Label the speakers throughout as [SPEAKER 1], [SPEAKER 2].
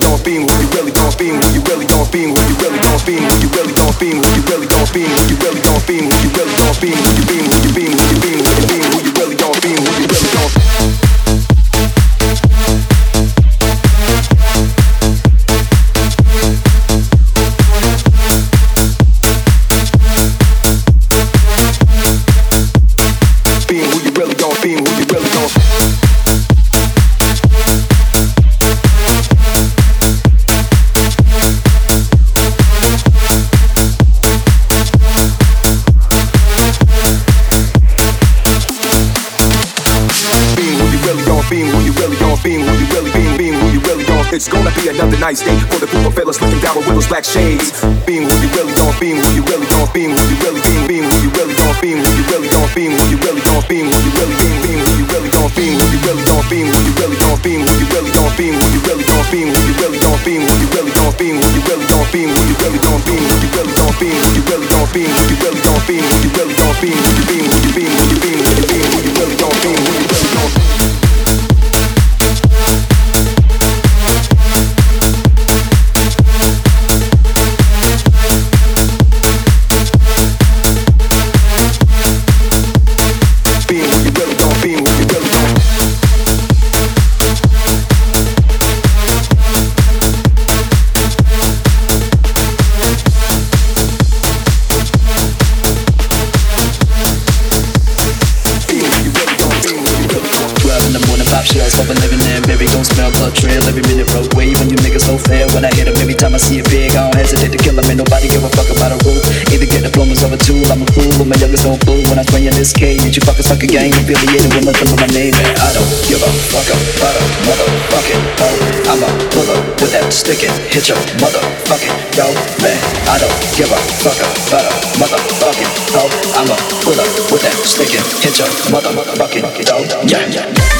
[SPEAKER 1] don't spin when you really don't spin when you really don't spin when you really don't spin when you really don't spin when you really don't spin when you really don't spin when you really don't spin when you really beam when you beam when you really beam when you beam when you really don't spin when you really don't nice day for the group of fellas looking down with those black shades. Being who you really don't, being who you really don't, being who you really being, being who you really don't, being who you really don't, being who you really don't, being who you really being, being who you really don't, being who you really don't, being who you really don't, being who you really don't, being who you really don't, being who you really don't, being who you really don't, being who you really don't, being who you really don't, being who you really don't, being who you really don't, being who you really don't, being who you really don't, being who you being, who you being,
[SPEAKER 2] cage. You fuckers fuck a gang affiliated with nothing but my name. And I don't give a fuck about a motherfucking hoe. I'm a puller with that stick and hit your motherfucking dough. Man, I don't give a fuck about a motherfucking hoe. I'm a puller with that stick and hit your motherfucking dough. Yeah, yeah.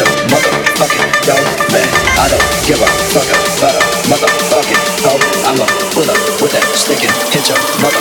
[SPEAKER 2] Your motherfucking dough, man. I don't give a fuck about a motherfucking hoe. I'ma pull up with that stick and hit your motherfucking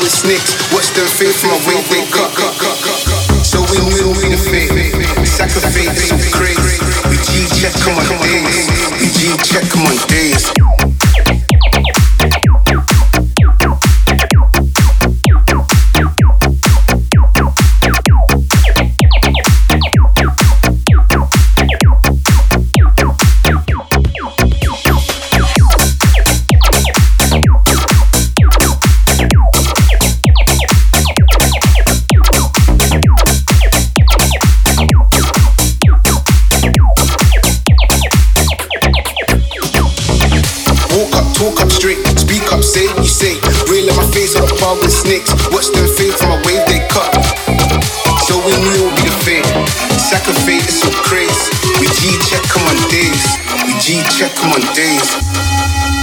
[SPEAKER 3] with snakes. Watch them fade from my wave, they cut. So we will be the fate. Sacrifice, so crazy. We G check on days. We G check on days. wild with snakes. Watch them fade from a wave they cut. So we knew it would be the fate. Second fate is so crazy. We G check them on days. We G check them on days.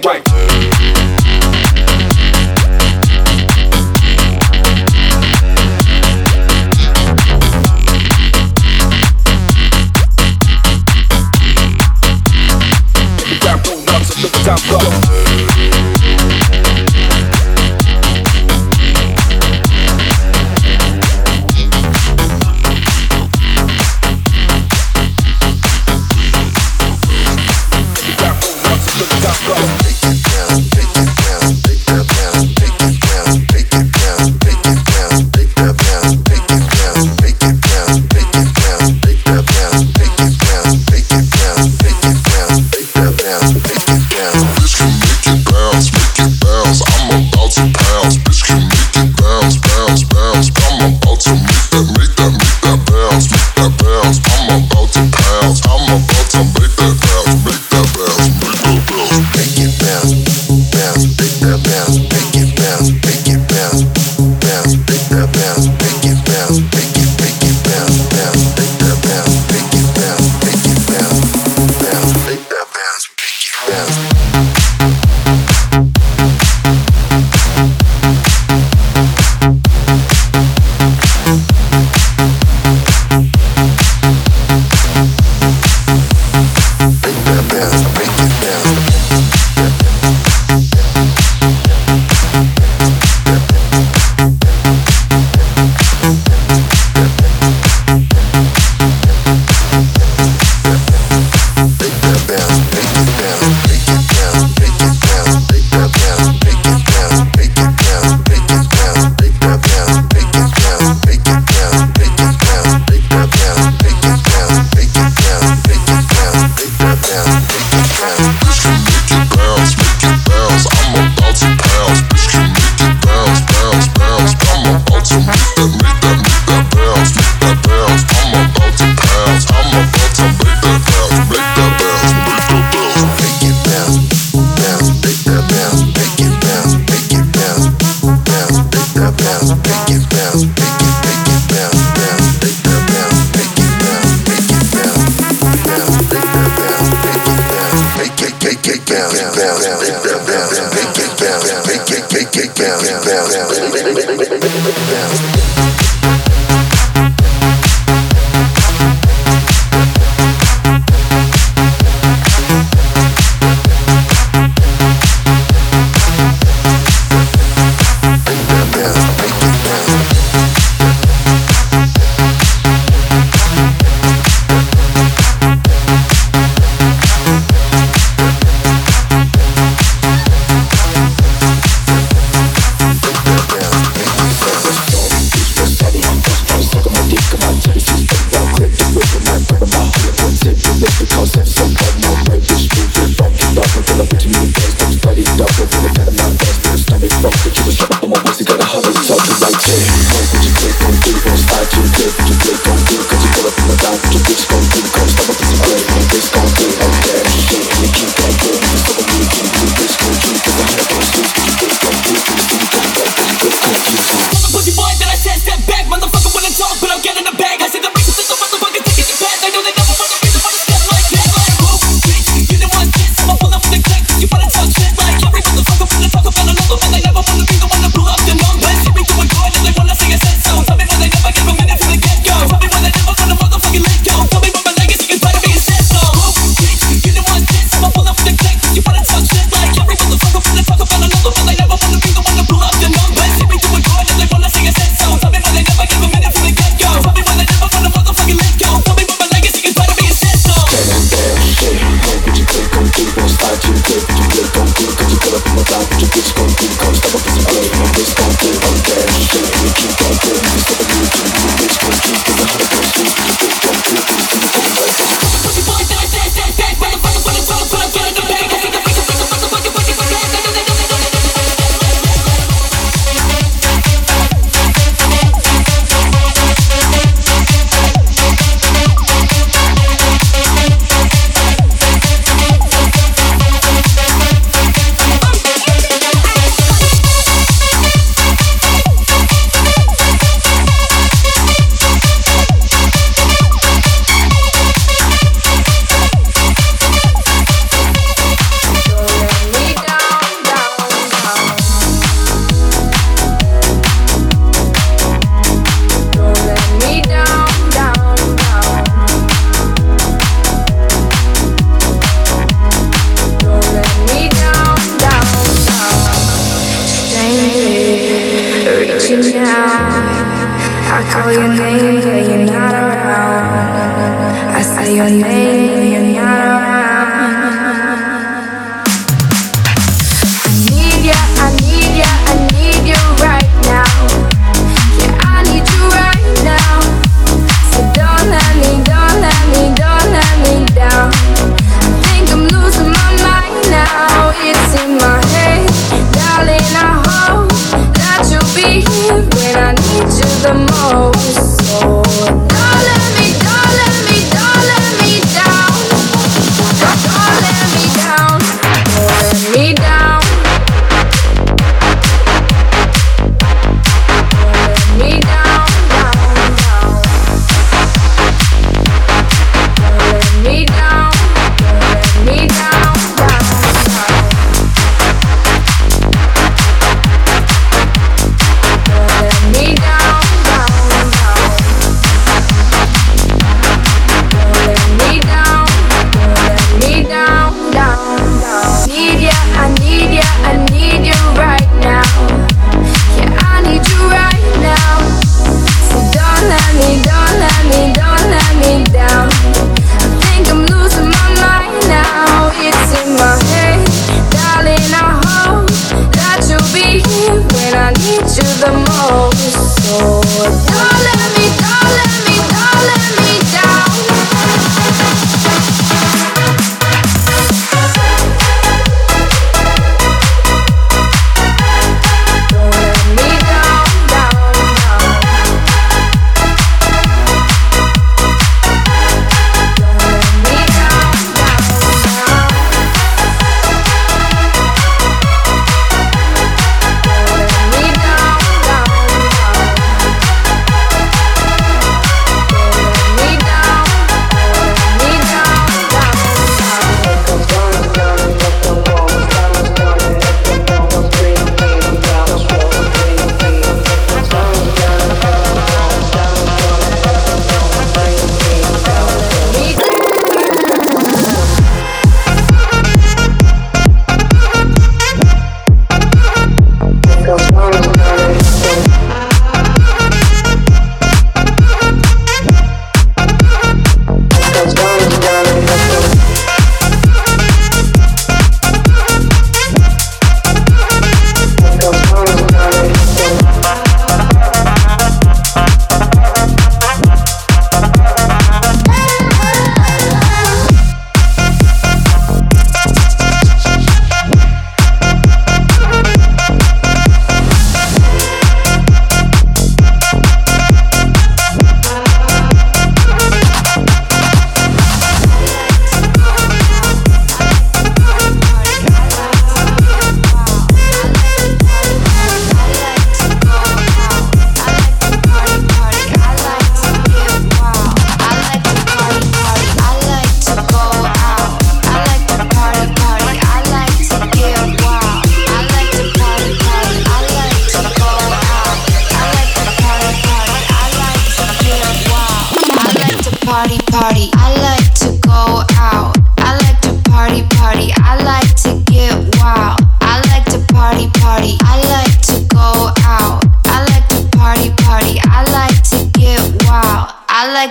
[SPEAKER 1] Break it down.
[SPEAKER 4] Don't you,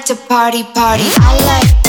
[SPEAKER 4] fixie, party, party. I fixie,